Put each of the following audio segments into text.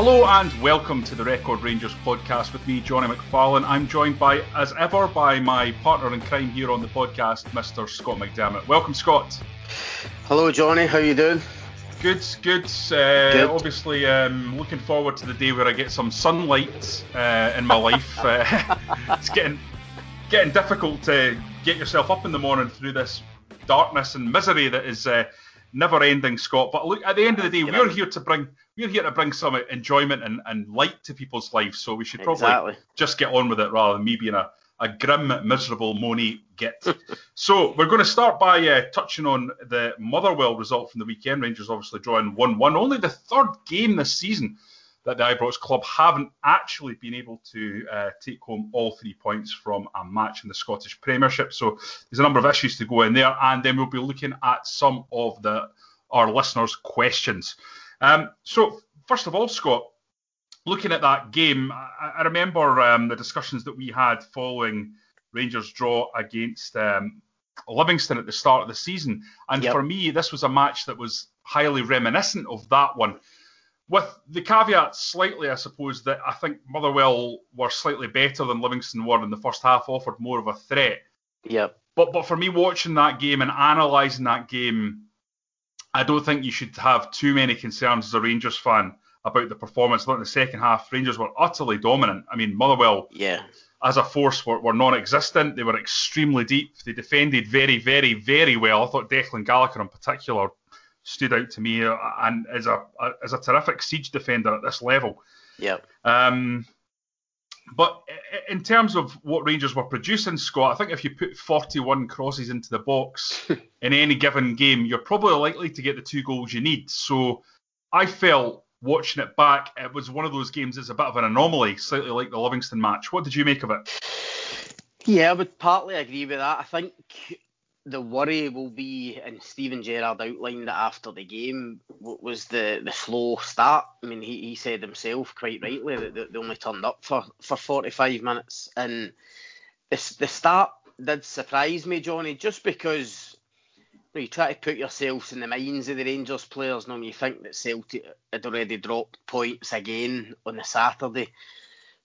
Hello and welcome to the Record Rangers podcast with me, Jonny McFarlane. I'm joined by, as ever, by my partner in crime here on the podcast, Mr. Scott McDermott. Welcome, Scott. Hello, Jonny. How you doing? Good, good. Uh, good. Obviously, um, looking forward to the day where I get some sunlight uh, in my life. Uh, it's getting getting difficult to get yourself up in the morning through this darkness and misery that is uh, never ending, Scott. But look, at the end of the day, we're here to bring we're here to bring some enjoyment and, and light to people's lives. So we should probably exactly. just get on with it rather than me being a, a grim, miserable, moany git. so we're going to start by uh, touching on the Motherwell result from the weekend. Rangers obviously drawing 1 1. Only the third game this season that the Ibrox club haven't actually been able to uh, take home all three points from a match in the Scottish Premiership. So there's a number of issues to go in there, and then we'll be looking at some of the our listeners' questions. Um, so first of all, Scott, looking at that game, I, I remember um, the discussions that we had following Rangers' draw against um, Livingston at the start of the season, and yep. for me, this was a match that was highly reminiscent of that one with the caveat slightly, I suppose, that I think Motherwell were slightly better than Livingston were in the first half, offered more of a threat. Yeah. But but for me, watching that game and analysing that game, I don't think you should have too many concerns as a Rangers fan about the performance. Look, in the second half, Rangers were utterly dominant. I mean, Motherwell, yeah. as a force, were, were non-existent. They were extremely deep. They defended very, very, very well. I thought Declan Gallagher in particular stood out to me uh, and as a, as a terrific siege defender at this level. Yeah. Um, but in terms of what Rangers were producing, Scott, I think if you put 41 crosses into the box in any given game, you're probably likely to get the two goals you need. So I felt watching it back, it was one of those games that's a bit of an anomaly, slightly like the Livingston match. What did you make of it? Yeah, I would partly agree with that. I think the worry will be, and Steven Gerrard outlined it after the game, was the, the slow start. I mean, he, he said himself quite rightly that they only turned up for, for 45 minutes. And the, the start did surprise me, Jonny, just because you, know, you try to put yourselves in the minds of the Rangers players. You, know, you think that Celtic had already dropped points again on the Saturday.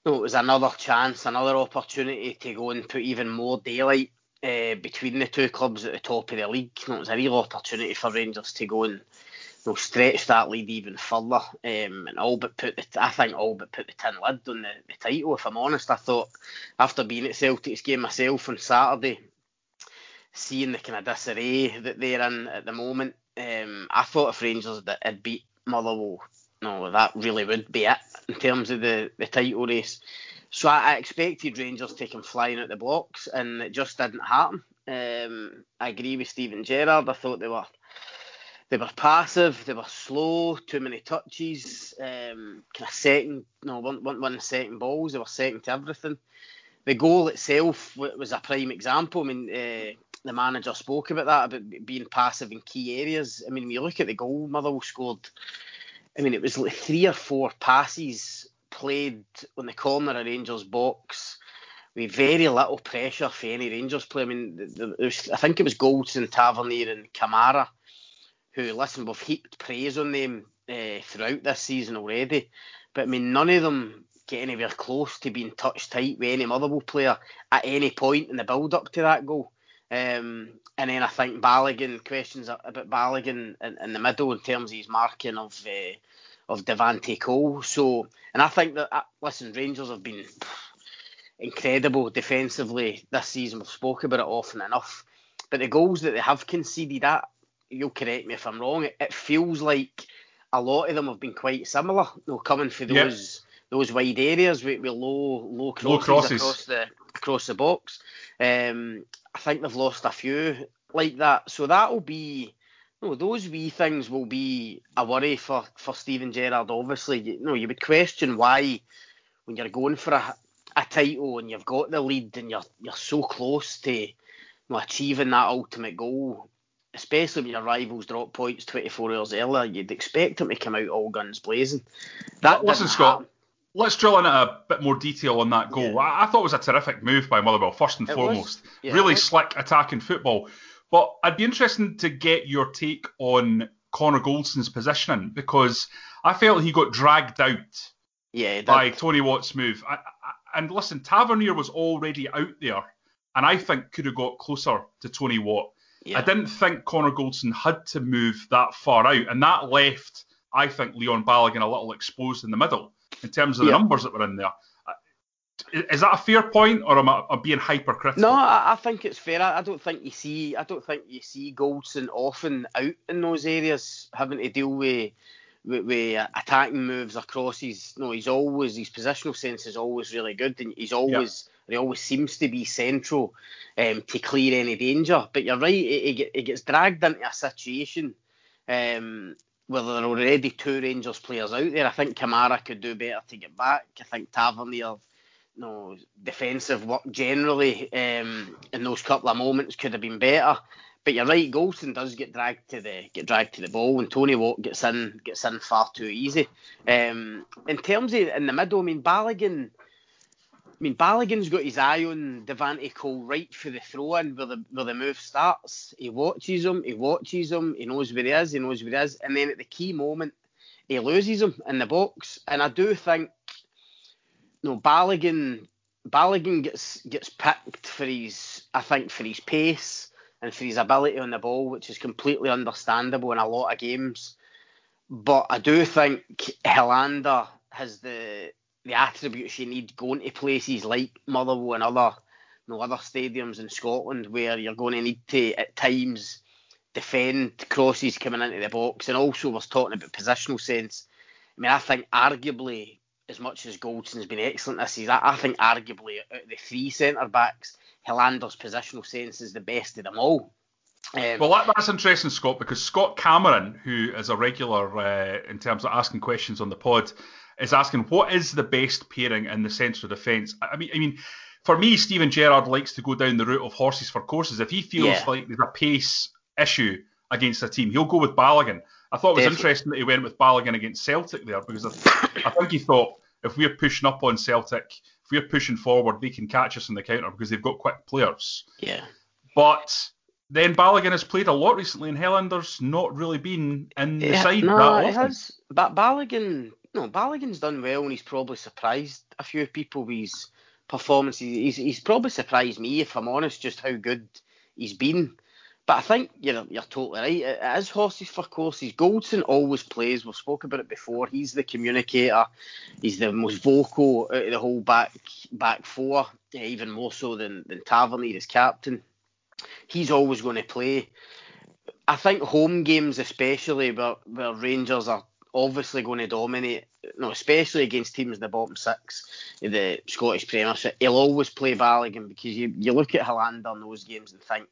No, it was another chance, another opportunity to go and put even more daylight uh, between the two clubs at the top of the league. You know, it was a real opportunity for Rangers to go and you know, stretch that lead even further. Um, and all but put the, I think all but put the tin lid on the, the title. If I'm honest, I thought after being at Celtic's game myself on Saturday, seeing the kind of disarray that they're in at the moment, um, I thought if Rangers had beat Motherwell, no, that really would be it in terms of the, the title race. So I, I, expected Rangers taking flying at the blocks, and it just didn't happen. Um, I agree with Steven Gerrard. I thought they were they were passive, they were slow, too many touches, um, kind of second, no, one, one, one second balls, they were second to everything. The goal itself was a prime example. I mean, uh, the manager spoke about that, about being passive in key areas. I mean, when you look at the goal Motherwell scored, I mean, it was like three or four passes played on the corner of Rangers box with very little pressure for any Rangers player. I mean, was, I think it was Goldson, Tavernier, and Kamara who, listen, we've heaped praise on them uh, throughout this season already. But I mean, none of them get anywhere close to being touch tight with any Motherwell player at any point in the build up to that goal. Um, and then I think Balogun questions about Balogun in, in, the middle in terms of his marking of uh, of Devante Cole. So, and I think that uh, listen, Rangers have been incredible defensively this season. We've spoken about it often enough, but the goals that they have conceded, that you'll correct me if I'm wrong. It, it feels like a lot of them have been quite similar. You know, coming for those those wide areas with, with low low crosses, low crosses, across the across the box. Um, I think they've lost a few like that, so that will be. No, those wee things will be a worry for, for Steven Gerrard. Obviously, you know, you would question why when you're going for a, a title and you've got the lead and you're you're so close to you know, achieving that ultimate goal, especially when your rivals drop points 24 hours earlier, you'd expect them to come out all guns blazing. That listen, Scott. Happen. Let's drill into a bit more detail on that goal. Yeah. I, I, thought it was a terrific move by Motherwell, first and it foremost. Yeah, really slick attacking football. But I'd be interested to get your take on Connor Goldson's positioning because I felt he got dragged out yeah, by Tony Watt's move. I, I, and listen, Tavernier was already out there, and I think could have got closer to Tony Watt. Yeah. I didn't think Connor Goldson had to move that far out, and that left, I think, Leon Balogun a little exposed in the middle in terms of the yeah. numbers that were in there. Is that a fair point, or am I am being hypercritical? No, I, I, think it's fair. I, I, don't think you see, I don't think you see Goldson often out in those areas having to deal with with, with attacking moves across. crosses. No, he's always his positional sense is always really good, and he's always he always seems to be central um, to clear any danger. But you're right, he, he gets dragged into a situation um, where there are already two Rangers players out there. I think Kamara could do better to get back. I think Tavernier know, defensive work generally um, in those couple of moments could have been better. But you're right, Goldson does get dragged to the get dragged to the ball, and Tony Watt gets in gets in far too easy. Um, in terms of in the middle, I mean Balogun. I mean Balogun's got his eye on Devante Cole right for the throw in where the where the move starts. He watches him, he watches him, he knows where he is, he knows where he is, and then at the key moment he loses him in the box. And I do think no, Balogun Balogun gets gets picked for his I think for his pace and for his ability on the ball, which is completely understandable in a lot of games. But I do think Helander has the the attributes you need going to places like Motherwell and other you know, other stadiums in Scotland where you're going to need to at times defend crosses coming into the box and also we're talking about positional sense. I mean I think arguably as much as Goldson's been excellent this season, I, think arguably out of the three centre backs, Helander's positional sense is the best of them all. Um, well, that, that's interesting, Scott, because Scott Cameron, who is a regular uh, in terms of asking questions on the pod, is asking what is the best pairing in the centre of defence. I mean, I mean, for me, Steven Gerrard likes to go down the route of horses for courses. If he feels yeah. like there's a pace issue against a team, he'll go with Balogun. I thought it was Definitely. interesting that he went with Balogun against Celtic there because I, I think he thought if we're pushing up on Celtic, if we're pushing forward, they can catch us in the counter because they've got quick players. Yeah. But then Balogun has played a lot recently, and Helander's not really been in the yeah, side no, that often. It has, but Balogun, no, Balogun's done well, and he's probably surprised a few people with his performances. He's, he's probably surprised me, if I'm honest, just how good he's been. But I think you're you're totally right. It is horses for courses. Goldson always plays. We've spoken about it before. He's the communicator. He's the most vocal out of the whole back back four, eh, even more so than than Tavernier as captain. He's always going to play. I think home games, especially where, where Rangers are obviously going to dominate, no, especially against teams in the bottom six, the Scottish Premiership. He'll always play Balogun because you, you look at Helander in those games and think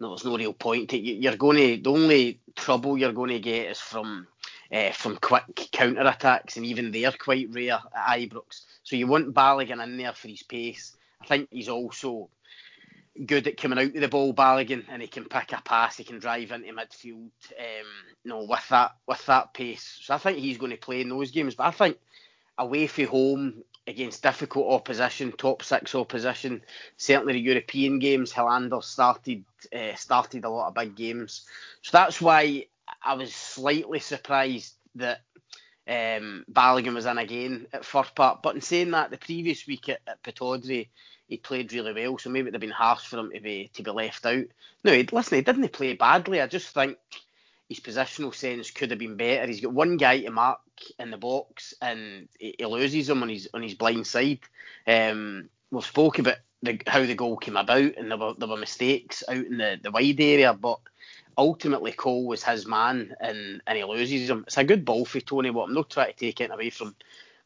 no, there's no real point. You're going to the only trouble you're going to get is from uh, from quick counter attacks, and even they're quite rare at Ibrox. So you want Balogun in there for his pace. I think he's also good at coming out of the ball, Balogun, and he can pick a pass, he can drive into midfield, um, know, with that with that pace. So I think he's going to play in those games. But I think away from home, against difficult opposition, top six opposition. Certainly the European games, Helander started uh, started a lot of big games, so that's why I was slightly surprised that um, Balogun was in again at first part. But in saying that, the previous week at, at Pittodrie, he played really well, so maybe it'd have been harsh for him to be to be left out. No, listen, he didn't play badly. I just think his positional sense could have been better. He's got one guy to mark in the box and he, loses him on his on his blind side. Um, we've spoke about the, how the goal came about and there were there were mistakes out in the, the wide area, but ultimately Cole was his man and, and he loses him. It's a good ball for Tony, but I'm not trying to take it away from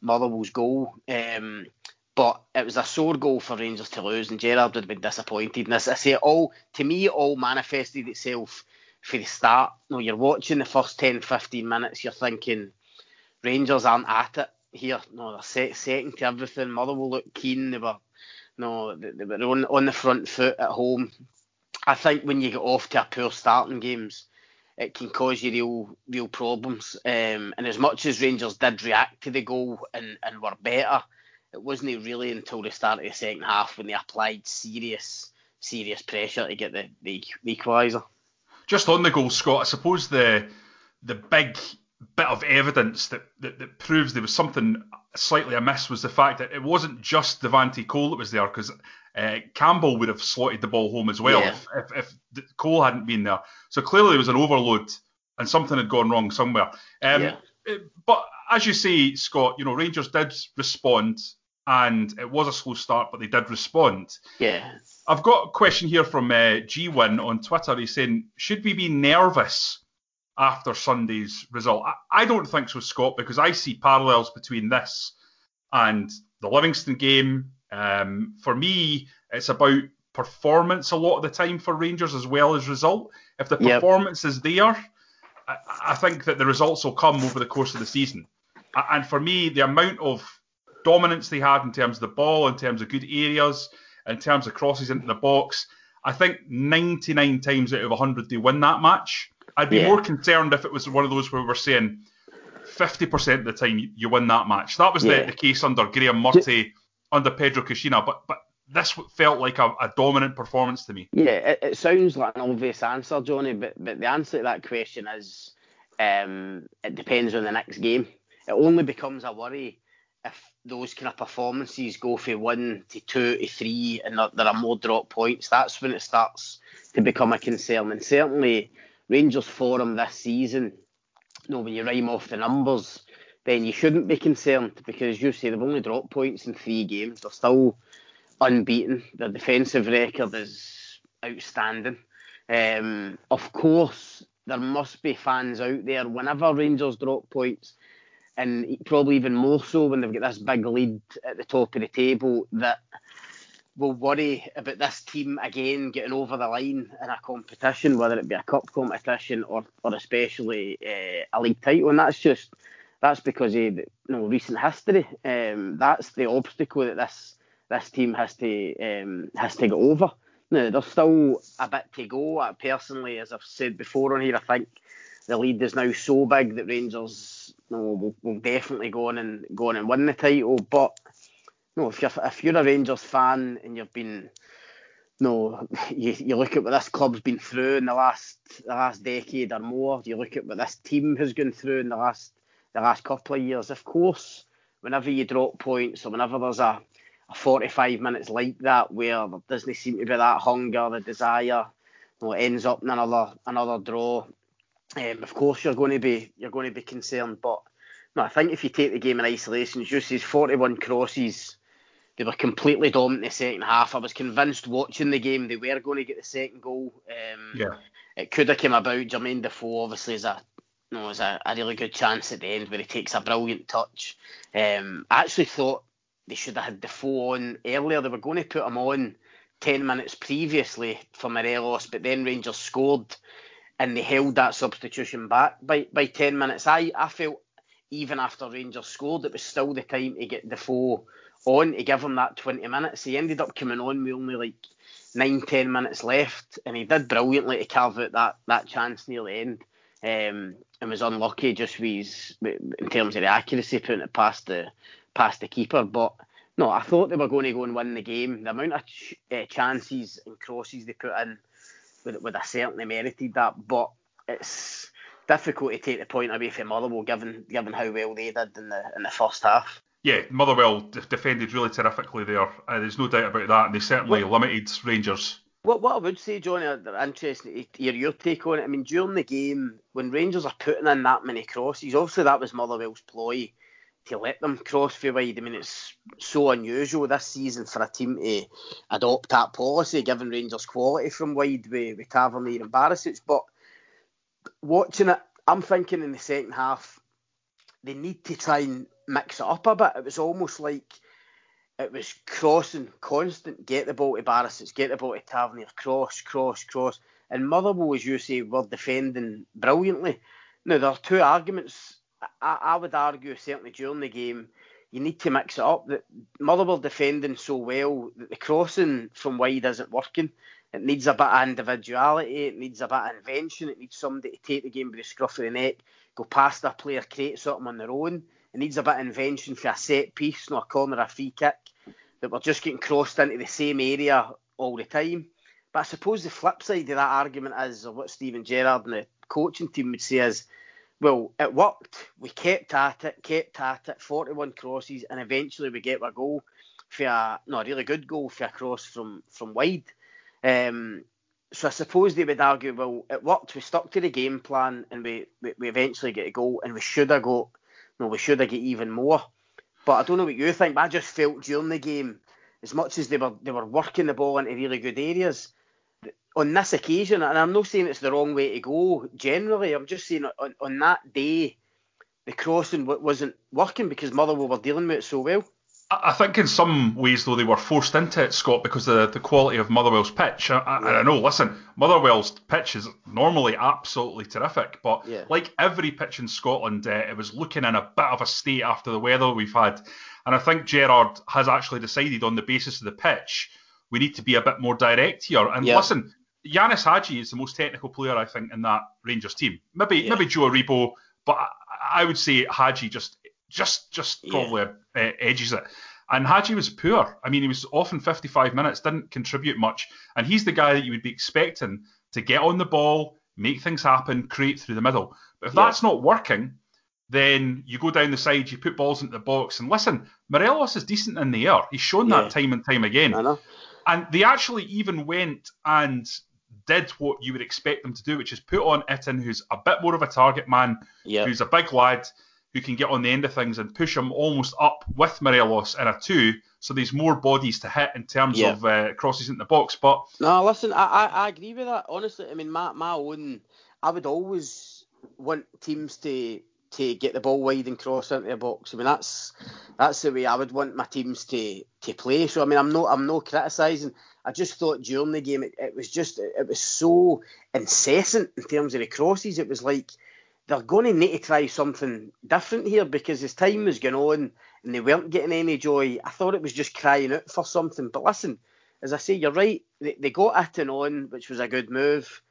Motherwell's goal. Um, but it was a sore goal for Rangers to lose, and Gerrard would have been disappointed. And I say, all to me, it all manifested itself for the start. You know, you're watching the first 10, 15 minutes, you're thinking Rangers aren't at it here. No, they're set, setting to everything. Motherwell look keen. They were, no, they, they were on, on the front foot at home. I think when you get off to a poor start in games, it can cause you real real problems. Um, and as much as Rangers did react to the goal and, and were better, it wasn't really until the start of the second half when they applied serious serious pressure to get the, the, the equaliser. Just on the goal, Scott, I suppose the the big bit of evidence that, that, that, proves there was something slightly amiss was the fact that it wasn't just Devante Cole that was there because uh, Campbell would have slotted the ball home as well yeah. if, if, if, Cole hadn't been there. So clearly there was an overload and something had gone wrong somewhere. Um, yeah. But as you say, Scott, you know Rangers did respond and it was a slow start, but they did respond. Yeah. I've got a question here from uh, G1 on Twitter. He's saying, should we be nervous after Sunday's result. I, I don't think so, Scott, because I see parallels between this and the Livingston game. Um, for me, it's about performance a lot of the time for Rangers as well as result. If the performance yep. is there, I, I, think that the results will come over the course of the season. And for me, the amount of dominance they had in terms of the ball, in terms of good areas, in terms of crosses into the box, I think 99 times out of 100 they win that match. I'd be yeah. more concerned if it was one of those where we're saying 50% of the time you win that match. That was yeah. the, the case under Graeme Murty, under Pedro Caixinha, but but this felt like a, a dominant performance to me. Yeah, it, it, sounds like an obvious answer, Jonny, but but the answer to that question is um, it depends on the next game. It only becomes a worry if those kind of performances go from one to two to three and there, there are more drop points. That's when it starts to become a concern. And certainly Rangers form this season, you know, when you rhyme off the numbers, then you shouldn't be concerned because you say they've only dropped points in three games. They're still unbeaten. Their defensive record is outstanding. Um, of course, there must be fans out there whenever Rangers drop points, and probably even more so when they've got this big lead at the top of the table that will worry about this team again getting over the line in a competition, whether it be a cup competition or, or especially uh, a league title. And that's just that's because of you know, recent history. Um, that's the obstacle that this this team has to um, has to get over. Now, there's still a bit to go. I personally, as I've said before on here, I think the lead is now so big that Rangers you we'll, will definitely go on and go on and win the title. But no, if you're if you're a Rangers fan and you've been no, you, you look at what this club's been through in the last the last decade or more. You look at what this team has gone through in the last the last couple of years. Of course, whenever you drop points or whenever there's a, a 45 minutes like that where there doesn't seem to be that hunger, the desire, you know, it ends up in another another draw. Um, of course, you're going to be you're going to be concerned, but no, I think if you take the game in isolation, just these 41 crosses they were completely dominant in the second half. I was convinced watching the game they were going to get the second goal. Um, yeah. It could have come about. Jermaine Defoe obviously is a you know, is a, a really good chance at the end where he takes a brilliant touch. Um, I actually thought they should have had Defoe on earlier. They were going to put him on 10 minutes previously for Morelos, but then Rangers scored and they held that substitution back by, by 10 minutes. I, I felt even after Rangers scored, it was still the time to get Defoe on to give him that 20 minutes. He ended up coming on with only like nine, ten minutes left, and he did brilliantly to carve out that, that chance near the end. Um, and was unlucky just with his, in terms of the accuracy, putting it past the past the keeper. But no, I thought they were going to go and win the game. The amount of ch- uh, chances and crosses they put in would, would have certainly merited that. But it's difficult to take the point away from Motherwell, given given how well they did in the in the first half yeah, Motherwell defended really terrifically there. Uh, there's no doubt about that. And they certainly what, limited Rangers. What what I would say, Jonny, uh, interesting to hear your take on it. I mean, during the game, when Rangers are putting in that many crosses, obviously that was Motherwell's ploy to let them cross for wide. I mean, it's so unusual this season for a team to adopt that policy, given Rangers' quality from wide with, with Tavernier and Barisic. But watching it, I'm thinking in the second half, they need to try and mix it up a bit. It was almost like it was crossing constant, get the ball to Barisic, get the ball to Tavernier, cross, cross, cross. And Motherwell, as you say, were defending brilliantly. Now, there are two arguments. I, I would argue, certainly during the game, you need to mix it up. That Motherwell defending so well that the crossing from wide isn't working. It needs a bit of individuality. It needs a bit of invention. It needs somebody to take the game by the scruff of the neck, go past a player, create something on their own. It needs a bit of invention for a set piece, not a corner, a free kick. That we're just getting crossed into the same area all the time. But I suppose the flip side of that argument is, or what Steven Gerrard and the coaching team would say is, well, it worked. We kept at it, kept at it, 41 crosses, and eventually we get a goal for a, no, a really good goal for a cross from, from wide. Um, so I suppose they would argue, well, it worked. We stuck to the game plan, and we, we, we eventually get a goal, and we should have got, no, we should have got even more. But I don't know what you think. But I just felt during the game, as much as they were they were working the ball into really good areas, on this occasion, and I'm not saying it's the wrong way to go. Generally, I'm just saying on, on that day, the crossing wasn't working because Motherwell were dealing with it so well. I think in some ways, though, they were forced into it, Scott, because of the, the quality of Motherwell's pitch. I, I, I know, listen, Motherwell's pitch is normally absolutely terrific, but yeah. like every pitch in Scotland, uh, it was looking in a bit of a state after the weather we've had. And I think Gerrard has actually decided on the basis of the pitch, we need to be a bit more direct here. And yeah. listen, Ianis Hagi is the most technical player, I think, in that Rangers team. Maybe yeah. maybe Joe Aribo, but I, I would say Hagi just just just probably yeah. uh, edges it. And Hagi was poor. I mean, he was often 55 minutes, didn't contribute much, and he's the guy that you would be expecting to get on the ball, make things happen, create through the middle. But if yeah. that's not working, then you go down the side, you put balls into the box, and listen, Morelos is decent in the air. He's shown that time and time again. And they actually even went and did what you would expect them to do, which is put on Itten, who's a bit more of a target man, yep. who's a big lad, who can get on the end of things and push him almost up with Morelos in a two, so there's more bodies to hit in terms yeah. of uh, crosses in the box. But no, listen, I, I, I agree with that. Honestly, I mean, my my own, I would always want teams to to get the ball wide and cross into the box. I mean, that's that's the way I would want my teams to to play. So I mean, I'm not I'm not criticising. I just thought during the game it, it was just it was so incessant in terms of the crosses. It was like they're going to need to try something different here because as time was going on and they weren't getting any joy, I thought it was just crying out for something. But listen, as I say, you're right. They, they got Itten on, which was a good move.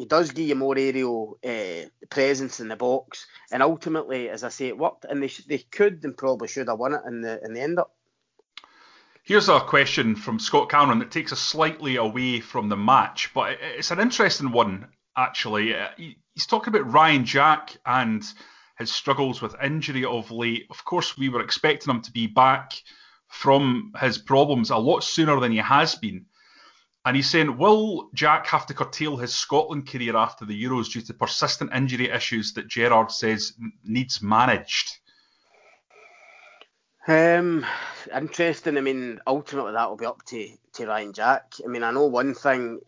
He does give you more aerial uh, presence in the box, and ultimately, as I say, it worked. And they sh- they could and probably should have won it in the in the end up. Here's a question from Scott Cameron that takes us slightly away from the match, but it's an interesting one actually. Uh, he's talking about Ryan Jack and his struggles with injury of late. Of course, we were expecting him to be back from his problems a lot sooner than he has been. And he's saying, will Jack have to curtail his Scotland career after the Euros due to persistent injury issues that Gerrard says needs managed? Um, interesting. I mean, ultimately that will be up to, to Ryan Jack. I mean, I know one thing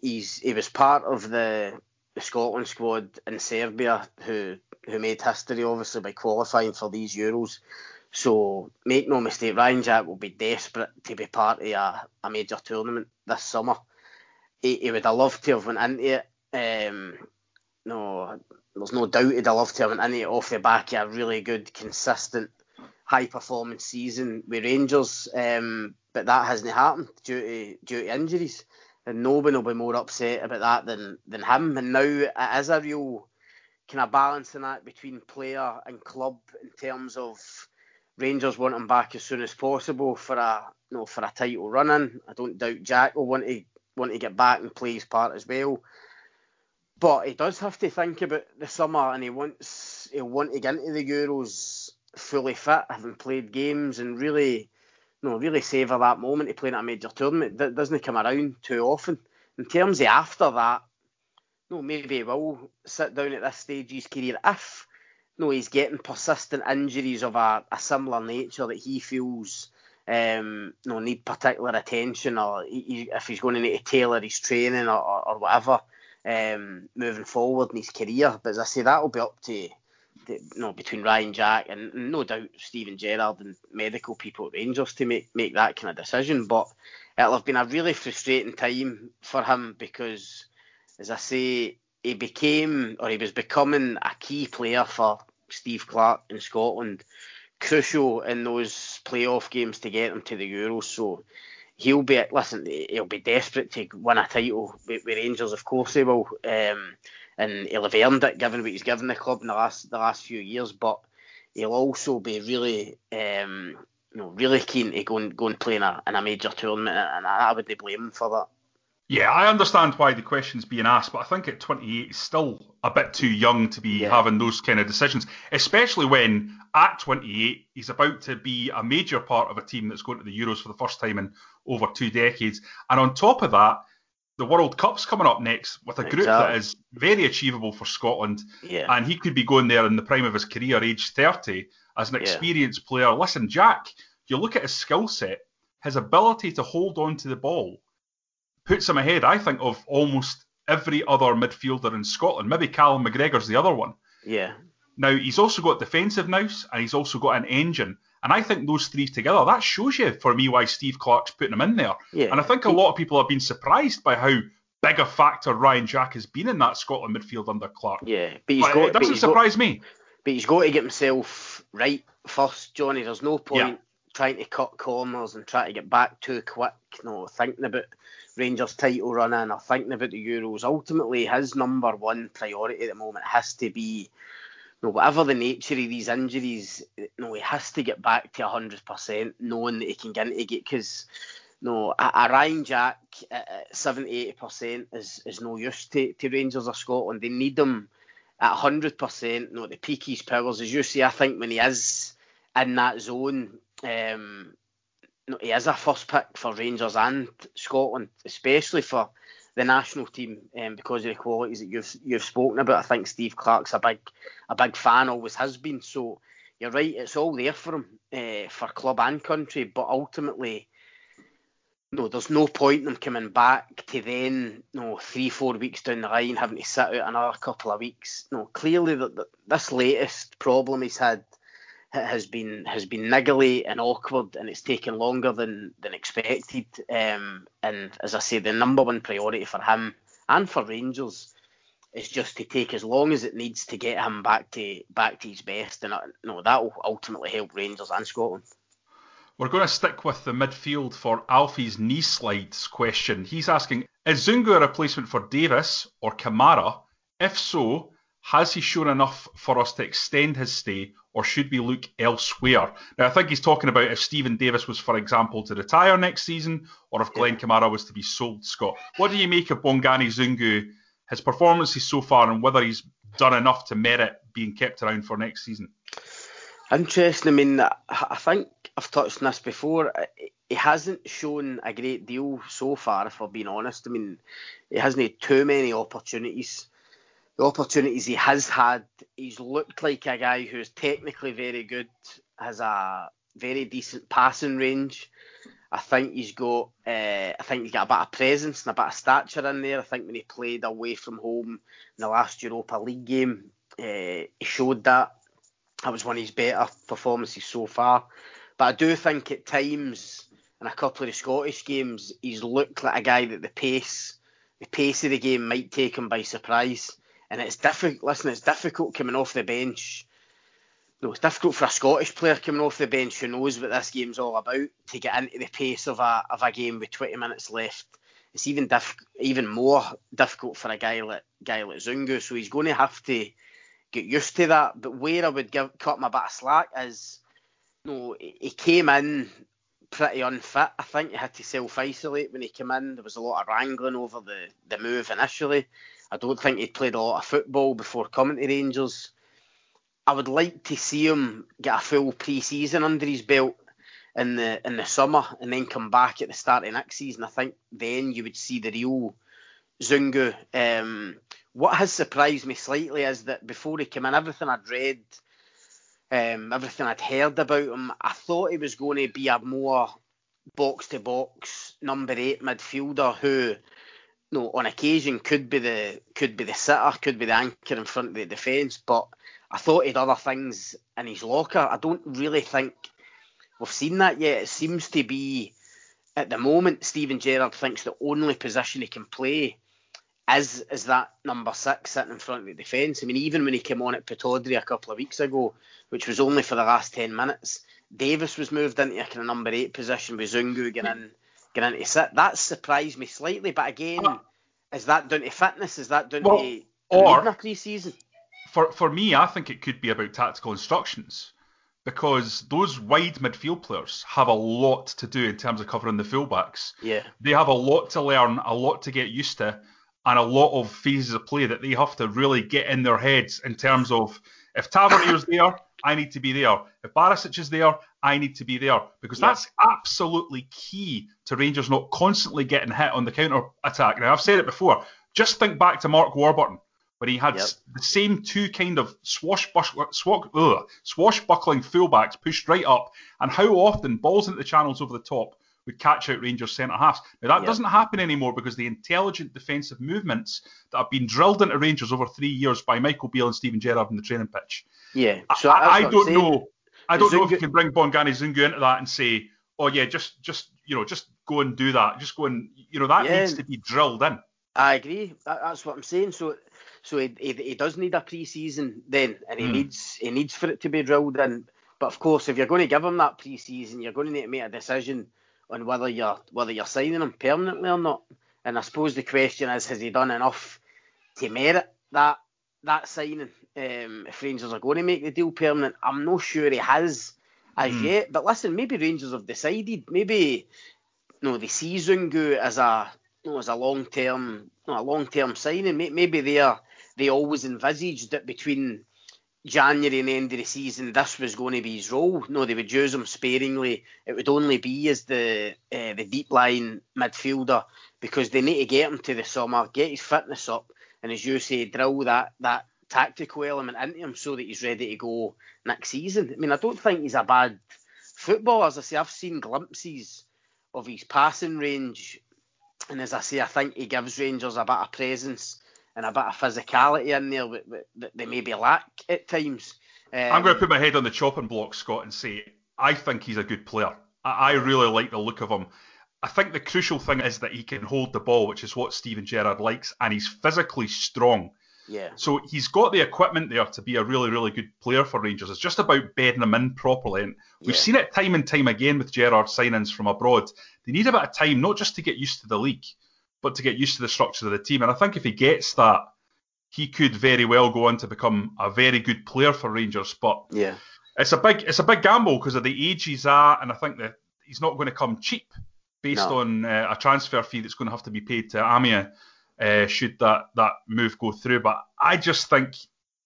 he's he was part of the, the Scotland squad in Serbia who who made history obviously by qualifying for these Euros. So make no mistake, Ryan Jack will be desperate to be part of a, a major tournament this summer. He, he would have loved to have went into it. Um, no, there's no doubt he'd have loved to have went into it off the back of a really good, consistent, high performance season with Rangers. Um, but that hasn't happened due to due to injuries and no one will be more upset about that than than him. And now it is a real kind of balancing that between player and club in terms of Rangers want him back as soon as possible for a you know, for a title run in. I don't doubt Jack will want to want to get back and play his part as well. But he does have to think about the summer and he wants he'll want to get into the Euros fully fit, having played games and really no, really savour that moment of playing at a major tournament. That doesn't come around too often. In terms of after that, no, maybe he will sit down at this stage of his career if no, he's getting persistent injuries of a, a similar nature that he feels um, no need particular attention, or he, if he's going to need to tailor his training or, or, or whatever um, moving forward in his career. But as I say, that will be up to know, between Ryan Jack and no doubt Steven Gerrard and medical people at Rangers to make, make that kind of decision. But it'll have been a really frustrating time for him because, as I say, he became or he was becoming a key player for Steve Clarke in Scotland, crucial in those playoff games to get him to the Euros. So he'll be listen, he'll be desperate to win a title with, with Rangers, of course he will. Um, and he'll have earned it given what he's given the club in the last the last few years. But he'll also be really, um, you know, really keen to go and go and play in a, in a major tournament, and I wouldn't blame him for that. Yeah, I understand why the question's being asked, but I think at 28 he's still a bit too young to be yeah. having those kind of decisions, especially when at 28 he's about to be a major part of a team that's going to the Euros for the first time in over two decades. And on top of that, the World Cup's coming up next with a group exactly. that is very achievable for Scotland. Yeah. And he could be going there in the prime of his career, age 30, as an experienced yeah. player. Listen, Jack, you look at his skill set, his ability to hold on to the ball puts him ahead, I think, of almost every other midfielder in Scotland. Maybe Callum McGregor's the other one. Yeah. Now, he's also got defensive nous and he's also got an engine. And I think those three together, that shows you for me why Steve Clarke's putting him in there. Yeah. And I think a lot of people have been surprised by how big a factor Ryan Jack has been in that Scotland midfield under Clarke. Yeah, but, he's but got, it doesn't surprise got, me. But he's got to get himself right first, Jonny. There's no point yeah. Trying to cut corners and try to get back too quick. You know, thinking about Rangers title run in or thinking about the Euros. Ultimately, his number one priority at the moment has to be you know, whatever the nature of these injuries, you know, he has to get back to 100%, knowing that he can get into it. Because, you know, a, a Ryan Jack at 70 80% is, is no use to, to Rangers or Scotland. They need him at 100%, you know, the peak his powers. As you see, I think when he is in that zone, um, he is a first pick for Rangers and Scotland, especially for the national team um, because of the qualities that you've you've spoken about. I think Steve Clarke's a big a big fan, always has been. So you're right, it's all there for him uh, for club and country, but ultimately. No, there's no point in them coming back to then, know, three, four weeks down the line, having to sit out another couple of weeks. No, clearly that this latest problem he's had has been has been niggly and awkward, and it's taken longer than than expected. Um, and as I say, the number one priority for him and for Rangers is just to take as long as it needs to get him back to back to his best, and uh, you that will ultimately help Rangers and Scotland. We're going to stick with the midfield for Alfie's knee slides question. He's asking: Is Zungu a replacement for Davis or Kamara? If so, has he shown enough for us to extend his stay, or should we look elsewhere? Now, I think he's talking about if Steven Davis was, for example, to retire next season, or if Glenn Kamara was to be sold, Scott. What do you make of Bongani Zungu, his performances so far, and whether he's done enough to merit being kept around for next season? Interesting. I mean, I think I've touched on this before. He hasn't shown a great deal so far, if we're being honest. I mean, he hasn't had too many opportunities the opportunities he has had, he's looked like a guy who's technically very good, has a very decent passing range. I think he's got, uh, I think he's got a bit of presence and a bit of stature in there. I think when he played away from home in the last Europa League game, uh, he showed that. That was one of his better performances so far. But I do think at times in a couple of the Scottish games, he's looked like a guy that the pace, the pace of the game might take him by surprise and it's difficult. Listen, it's difficult coming off the bench. No, it's difficult for a Scottish player coming off the bench who knows what this game's all about to get into the pace of a of a game with 20 minutes left. It's even diff- even more difficult for a guy like guy like Zungu. So he's going to have to get used to that. But where I would give cut him a bit of slack is, you know, he came in pretty unfit. I think he had to self isolate when he came in. There was a lot of wrangling over the the move initially. I don't think he'd played a lot of football before coming to Rangers. I would like to see him get a full pre-season under his belt in the in the summer and then come back at the start of next season. I think then you would see the real Zungu. Um, what has surprised me slightly is that before he came in, everything I'd read, um, everything I'd heard about him, I thought he was going to be a more box to box number eight midfielder who no, on occasion could be the could be the sitter, could be the anchor in front of the defence, but I thought he'd other things in his locker. I don't really think we've seen that yet. It seems to be at the moment Steven Gerrard thinks the only position he can play is is that number six sitting in front of the defence. I mean, even when he came on at Pittodrie a couple of weeks ago, which was only for the last ten minutes, Davis was moved into a kind of number eight position with Zungu getting hmm. in, getting into sit. That surprised me slightly, but again, uh, is that down to fitness? Is that down well, to or a pre-season? For for me, I think it could be about tactical instructions because those wide midfield players have a lot to do in terms of covering the fullbacks. Yeah. They have a lot to learn, a lot to get used to, and a lot of phases of play that they have to really get in their heads in terms of if Tavernier's there, I need to be there. If Barisic is there, I need to be there because yeah. that's absolutely key to Rangers not constantly getting hit on the counter attack. Now I've said it before. Just think back to Mark Warburton when he had yep. the same two kind of swashbuckling, swashbuckling fullbacks pushed right up, and how often balls into the channels over the top would catch out Rangers centre halves. Now that doesn't happen anymore because the intelligent defensive movements that have been drilled into Rangers over three years by Michael Beale and Steven Gerrard in the training pitch. Yeah, so I, I don't know. I don't Zungu... know if you can bring Bongani Zungu into that and say, oh yeah, just just you know just go and do that. Just go and you know that yeah. needs to be drilled in. I agree. That's what I'm saying. So so he, he, he does need a pre-season then, and he mm. needs he needs for it to be drilled in. But of course, if you're going to give him that pre-season, you're going to need to make a decision on whether you're whether you're signing him permanently or not. And I suppose the question is, has he done enough to merit that that signing? Um, if Rangers are going to make the deal permanent, I'm not sure he has as mm. yet. But listen, maybe Rangers have decided. Maybe you know, they see Zungu as a you know, as a long term you know, a long term signing. Maybe they are they always envisaged that between January and the end of the season, this was going to be his role. No, they would use him sparingly. It would only be as the uh, the deep line midfielder because they need to get him to the summer, get his fitness up, and as you say, drill that that tactical element into him so that he's ready to go next season. I mean, I don't think he's a bad footballer. As I say, I've seen glimpses of his passing range, and as I say, I think he gives Rangers a bit of presence and a bit of physicality in there that, they maybe lack at times. Um, I'm going to put my head on the chopping block, Scott, and say I think he's a good player. I, I really like the look of him. I think the crucial thing is that he can hold the ball, which is what Steven Gerrard likes, and he's physically strong. Yeah. So he's got the equipment there to be a really, really good player for Rangers. It's just about bedding him in properly. And we've yeah. seen it time and time again with Gerrard signings from abroad. They need a bit of time, not just to get used to the league, but to get used to the structure of the team. And I think if he gets that, he could very well go on to become a very good player for Rangers. But yeah, it's a big it's a big gamble because of the age he's at, and I think that he's not going to come cheap based no. on uh, a transfer fee that's going to have to be paid to Amiens uh, should that that move go through. But I just think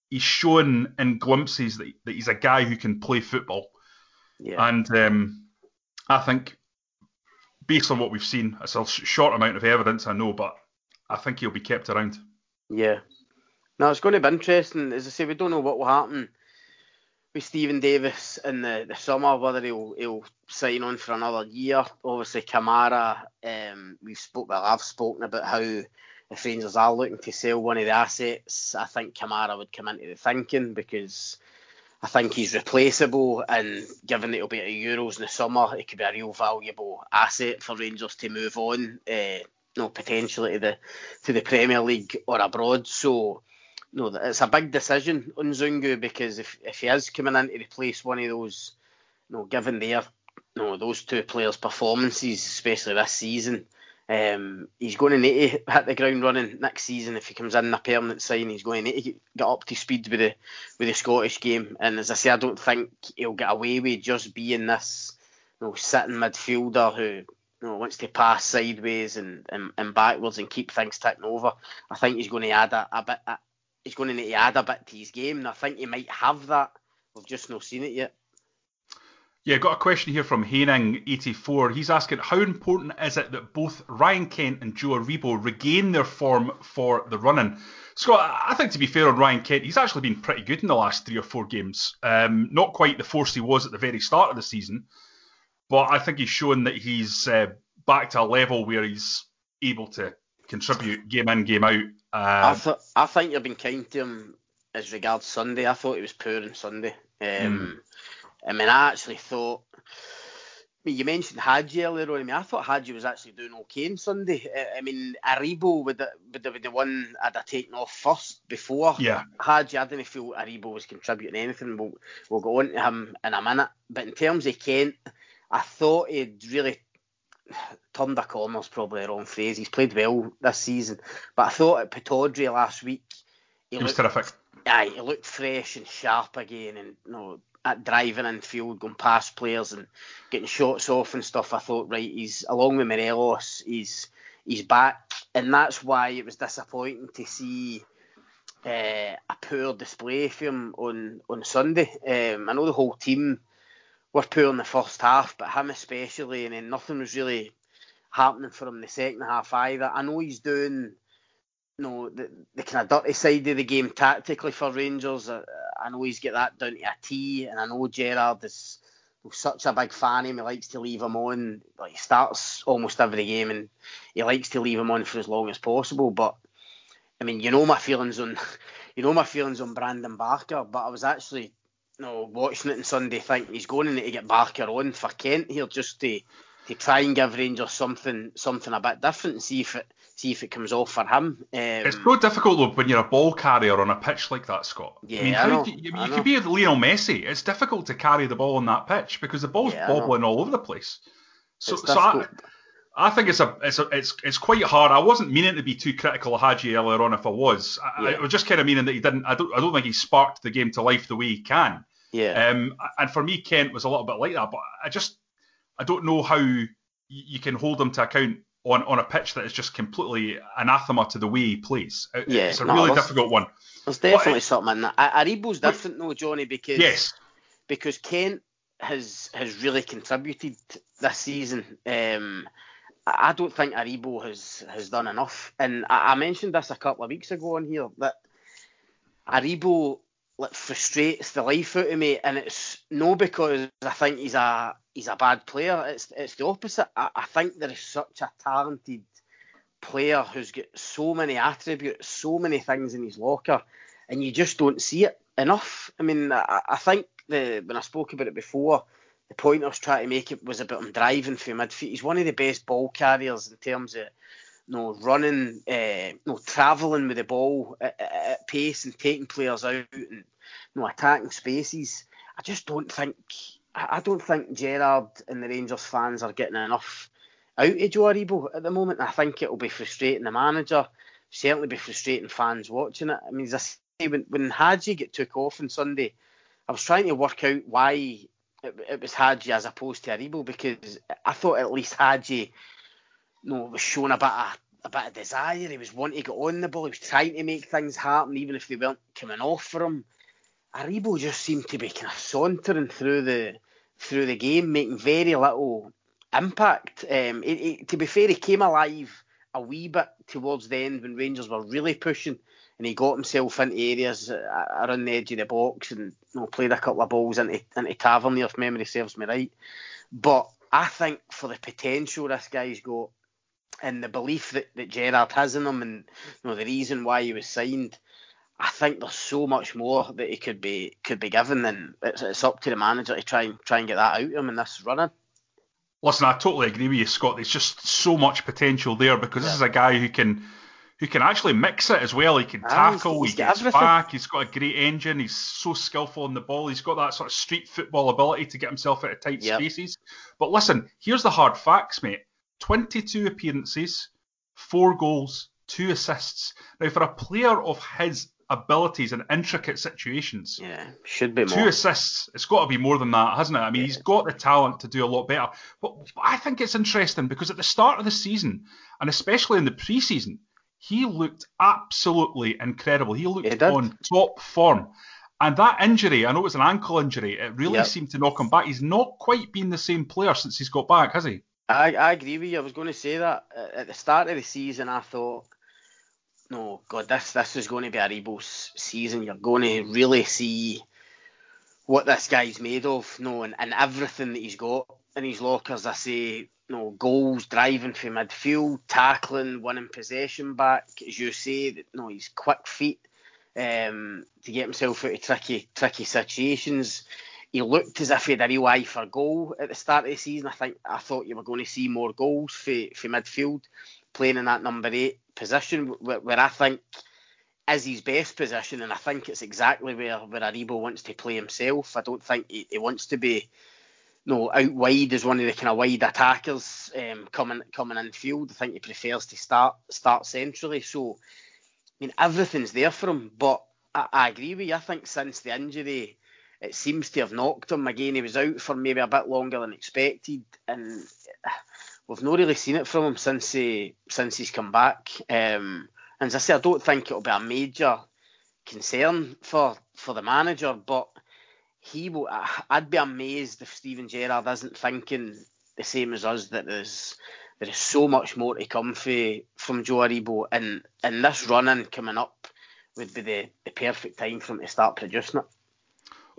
he's shown in glimpses that, that he's a guy who can play football. Yeah. And um, I think based on what we've seen, it's a short amount of evidence, I know, but I think he'll be kept around. Yeah. Now it's going to be interesting. As I say, we don't know what will happen with Steven Davis in the, the summer, whether he'll he'll sign on for another year. Obviously, Kamara, um, we've spoke. Well, I've spoken about how if Rangers are looking to sell one of the assets, I think Kamara would come into the thinking because I think he's replaceable, and given that he'll be at Euros in the summer, it could be a real valuable asset for Rangers to move on, uh, you know, potentially to the to the Premier League or abroad. So, you know, it's a big decision on Zungu because if if he is coming in to replace one of those, you know, given their, you know, those two players' performances, especially this season, um, he's going to need to hit the ground running next season if he comes in a permanent sign. He's going to need to get up to speed with the with the Scottish game. And as I say, I don't think he'll get away with just being this you know, sitting midfielder who you know, wants to pass sideways and, and, and backwards and keep things ticking over. I think he's going to add a, a bit. A, he's going to need to add a bit to his game, and I think he might have that. We've just not seen it yet. Yeah, got a question here from Haining84. He's asking, how important is it that both Ryan Kent and Joe Aribo regain their form for the running? Scott, I think to be fair on Ryan Kent, he's actually been pretty good in the last three or four games. Um, not quite the force he was at the very start of the season, but I think he's shown that he's uh, back to a level where he's able to contribute game in, game out. Uh, I, th- I think you've been kind to him as regards Sunday. I thought he was poor on Sunday. Um, mm. I mean, I actually thought. I mean, you mentioned Hagi earlier on. I mean, I thought Hagi was actually doing okay on Sunday. I mean, Aribo would would be the one I'd have taken off first before yeah. Hagi. I didn't feel Aribo was contributing anything. We'll, we'll go on to him in a minute. But in terms of Kent, I thought he'd really turned a corner's probably the wrong phrase. He's played well this season, but I thought at Pittodrie last week he, he was terrific. Aye, he looked fresh and sharp again, and you know, at driving in field, going past players and getting shots off and stuff. I thought, right, he's along with Morelos, he's he's back, and that's why it was disappointing to see. Uh, a poor display for him on on Sunday. Um, I know the whole team were poor in the first half, but him especially, and then nothing was really happening for him in the second half either. I know he's doing, you know, the, the kind of dirty side of the game tactically for Rangers. I, I know he's got that down to a T, and I know Gerrard is such a big fan of him. He likes to leave him on. Like he starts almost every game, and he likes to leave him on for as long as possible. But I mean, you know my feelings on, you know my feelings on Brandon Barker. But I was actually you know, watching it on Sunday, thinking he's going to need to get Barker on for Kent here just to to try and give Rangers something something a bit different and see if it see if it comes off for him. Um, it's so difficult though when you're a ball carrier on a pitch like that, Scott. Yeah, I mean, I know, you, you, you could be a Lionel Messi. It's difficult to carry the ball on that pitch because the ball's yeah, bobbling all over the place. So, so I, I think it's a it's a, it's it's quite hard. I wasn't meaning to be too critical of Hagi earlier on. If I was, yeah. I, I was just kind of meaning that he didn't. I don't I don't think he sparked the game to life the way he can. Yeah. Um, and for me, Kent was a little bit like that, but I just I don't know how you can hold him to account on, on a pitch that is just completely anathema to the way he plays. Yeah, it's a no, really difficult one. There's definitely but, something in that. Aribo's different though, Jonny, because yes, because Kent has has really contributed this season. Um, I don't think Aribo has has done enough, and I, I mentioned this a couple of weeks ago on here that Aribo like frustrates the life out of me, and it's no because I think he's a he's a bad player. It's it's the opposite. I, I think there is such a talented player who's got so many attributes, so many things in his locker, and you just don't see it enough. I mean, I, I think the when I spoke about it before, the point I was trying to make it was about him driving through midfield. He's one of the best ball carriers in terms of know, running, uh, travelling with the ball at, at, pace and taking players out and know, attacking spaces. I just don't think I don't think Gerrard and the Rangers fans are getting enough out of Joe Aribo at the moment. I think it'll be frustrating the manager, certainly be frustrating fans watching it. I mean, as I say, when, when Hagi get took off on Sunday, I was trying to work out why it, it was Hagi as opposed to Aribo because I thought at least Hagi you know, was showing a bit of a bit of desire. He was wanting to get on the ball. He was trying to make things happen, even if they weren't coming off for him. Aribo just seemed to be kind of sauntering through the through the game, making very little impact. Um, it, it, to be fair, he came alive a wee bit towards the end when Rangers were really pushing, and he got himself into areas around the edge of the box and you know, played a couple of balls into into Tavernier, if memory serves me right. But I think for the potential this guy's got, and the belief that, that Gerrard has in him and you know the reason why he was signed, I think there's so much more that he could be could be given, and it's, it's up to the manager to try and try and get that out of him in this running. Listen, I totally agree with you, Scott. There's just so much potential there because yeah. this is a guy who can who can actually mix it as well. He can ah, tackle, he's, he's he gets everything. back, he's got a great engine, he's so skillful on the ball, he's got that sort of street football ability to get himself out of tight yep. spaces. But listen, here's the hard facts, mate. 22 appearances, four goals, two assists. Now, for a player of his abilities in intricate situations, yeah, should be two assists. It's got to be more than that, hasn't it? I mean, yeah. he's got the talent to do a lot better. But I think it's interesting because at the start of the season, and especially in the preseason, he looked absolutely incredible. He looked on top form. And that injury, I know it was an ankle injury, it really yep. seemed to knock him back. He's not quite been the same player since he's got back, has he? I, I agree with you. I was going to say that at the start of the season, I thought, no, God, this this is going to be Aribo's season. You're going to really see what this guy's made of, no, and, and everything that he's got in his lockers. I say, no, goals, driving for midfield, tackling, winning possession back, as you say. No, he's quick feet. um, to get himself out of tricky tricky situations. He looked as if he had a real eye for goal at the start of the season. I think I thought you were going to see more goals for, for midfield, playing in that number eight position, where, where I think is his best position, and I think it's exactly where where Aribo wants to play himself. I don't think he, he wants to be no, out wide as one of the kind of wide attackers um, coming coming in field. I think he prefers to start start centrally. So, I mean, everything's there for him. But I, I agree with you. I think since the injury, it seems to have knocked him again. He was out for maybe a bit longer than expected, and we've not really seen it from him since he since he's come back. Um, and as I say, I don't think it'll be a major concern for for the manager, but he will. I'd be amazed if Steven Gerrard isn't thinking the same as us that there's there is so much more to come for, from Joe Aribo, and and this running coming up would be the, the perfect time for him to start producing it.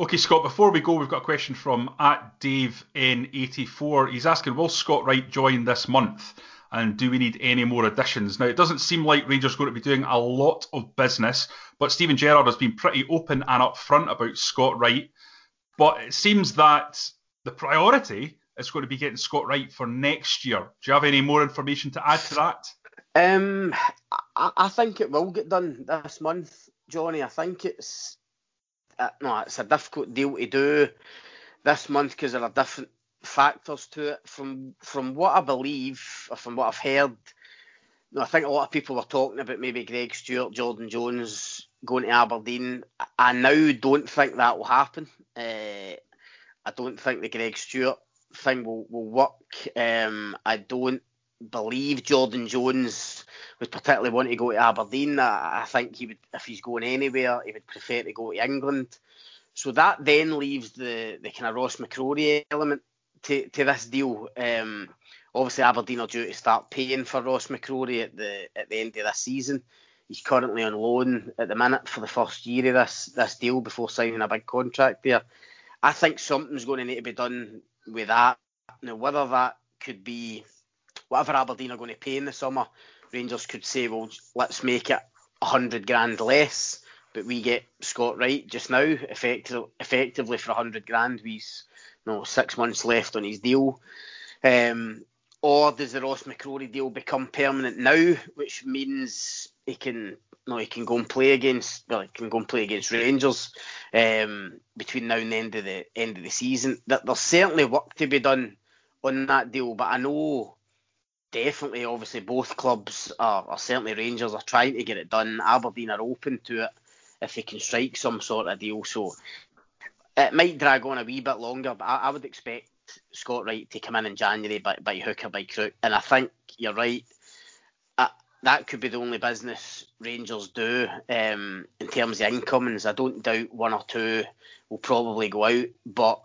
Okay, Scott, before we go, we've got a question from at Dave N84. He's asking, will Scott Wright join this month? And do we need any more additions? Now, it doesn't seem like Rangers are going to be doing a lot of business, but Steven Gerrard has been pretty open and upfront about Scott Wright but it seems that the priority is going to be getting Scott Wright for next year. Do you have any more information to add to that? Um, I, I think it will get done this month, Jonny. I think it's uh, no, it's a difficult deal to do this month because there are different factors to it. From from what I believe, or from what I've heard, I think a lot of people were talking about maybe Greg Stewart, Jordan Jones going to Aberdeen. I now don't think that will happen. Uh, I don't think the Greg Stewart thing will, will work. Um, I don't believe Jordan Jones would particularly want to go to Aberdeen. I, I, think he would, if he's going anywhere, he would prefer to go to England. So that then leaves the, the kind of Ross McCrorie element to, to this deal. Um, obviously, Aberdeen are due to start paying for Ross McCrorie at the at the end of this season. He's currently on loan at the minute for the first year of this this deal before signing a big contract there. I think something's going to need to be done with that. Now, whether that could be whatever Aberdeen are going to pay in the summer, Rangers could say, well, let's make it a hundred grand less, but we get Scott Wright just now, effective, effectively for a hundred grand. We've you know, six months left on his deal. Um, or does the Ross McCrorie deal become permanent now, which means he can no, he can go and play against well, he can go and play against Rangers um, between now and the end of the end of the season. That there's certainly work to be done on that deal, but I know definitely, obviously, both clubs are, are certainly Rangers are trying to get it done. Aberdeen are open to it if they can strike some sort of deal. So it might drag on a wee bit longer, but I, I would expect Scott Wright to come in in January by, by hook or by crook. And I think you're right that could be the only business Rangers do um, in terms of incomings. I don't doubt one or two will probably go out, but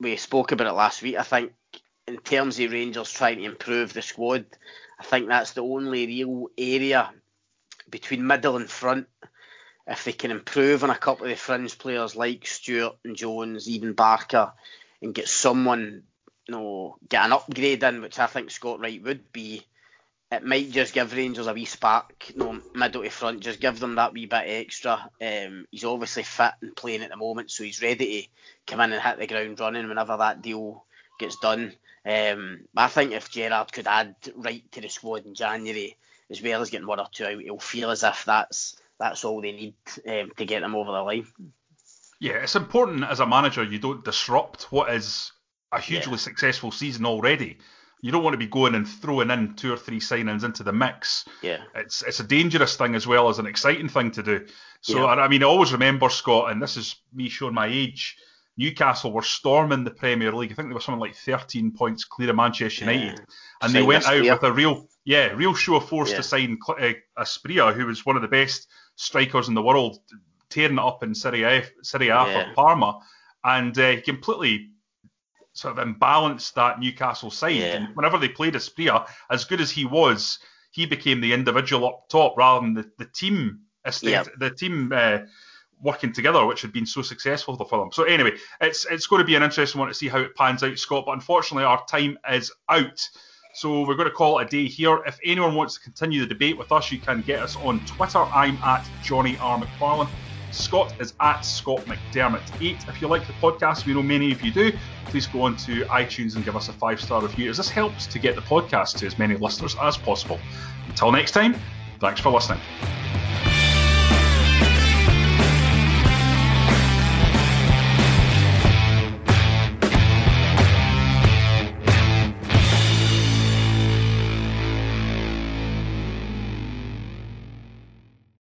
we spoke about it last week. I think in terms of Rangers trying to improve the squad, I think that's the only real area between middle and front. If they can improve on a couple of the fringe players like Stewart and Jones, even Barker, and get someone, you know, get an upgrade in, which I think Scott Wright would be it might just give Rangers a wee spark, you know, middle to front, just give them that wee bit extra. Um, he's obviously fit and playing at the moment, so he's ready to come in and hit the ground running whenever that deal gets done. Um, I think if Gerrard could add Wright to the squad in January, as well as getting one or two out, he'll feel as if that's that's all they need um, to get them over the line. Yeah, it's important as a manager you don't disrupt what is a hugely yeah. successful season already you don't want to be going and throwing in two or three signings into the mix. Yeah. It's it's a dangerous thing as well as an exciting thing to do. So yeah. I, I mean, I always remember Scott, and this is me showing my age. Newcastle were storming the Premier League. I think they were something like 13 points clear of Manchester United, yeah. and they went out with a real, yeah, real show of force yeah. to sign uh, Asprilla, who was one of the best strikers in the world, tearing it up in Serie A, Serie A yeah. for Parma, and uh, completely sort of imbalanced that Newcastle side. And whenever they played Asprilla, as good as he was, he became the individual up top rather than the, the team estate, the team uh, working together, which had been so successful for them. So anyway, it's it's going to be an interesting one to see how it pans out, Scott. But unfortunately, our time is out. So we're going to call it a day here. If anyone wants to continue the debate with us, you can get us on Twitter. I'm at Jonny R. McFarlane. Scott is at Scott McDermott8. If you like the podcast, we know many of you do, please go on to iTunes and give us a five star review, as this helps to get the podcast to as many listeners as possible. Until next time, thanks for listening.